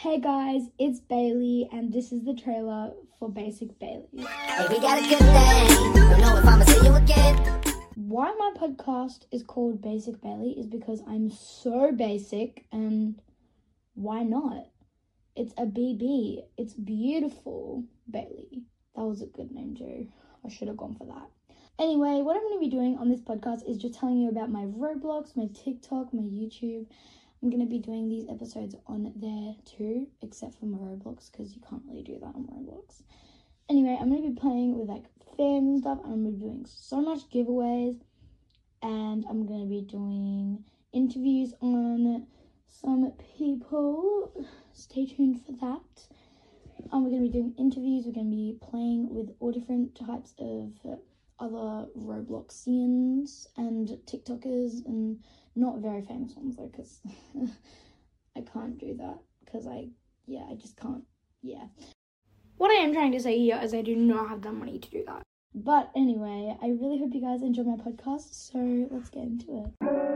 Hey guys, it's Bailey, and this is the trailer for Basic Bailey. Hey, we got a good thing. Don't know if I'ma see you again. Why my podcast is called Basic Bailey is because I'm so basic, and why not? It's a BB. It's beautiful, Bailey. That was a good name, Joe. I should have gone for that. Anyway, what I'm going to be doing on this podcast is just telling you about my Roblox, my TikTok, my YouTube. I'm going to be doing these episodes on there too, except for my Roblox because you can't really do that on Roblox. Anyway, I'm going to be playing with like fans and stuff, and I'm going to be doing so much giveaways, and I'm going to be doing interviews on some people. Stay tuned for that. Um, we're going to be doing interviews. We're going to be playing with all different types of other Robloxians and TikTokers, and not very famous ones though, because I can't do that. Because I, yeah, I just can't. Yeah. What I am trying to say here is I do not have the money to do that. But anyway, I really hope you guys enjoy my podcast. So let's get into it.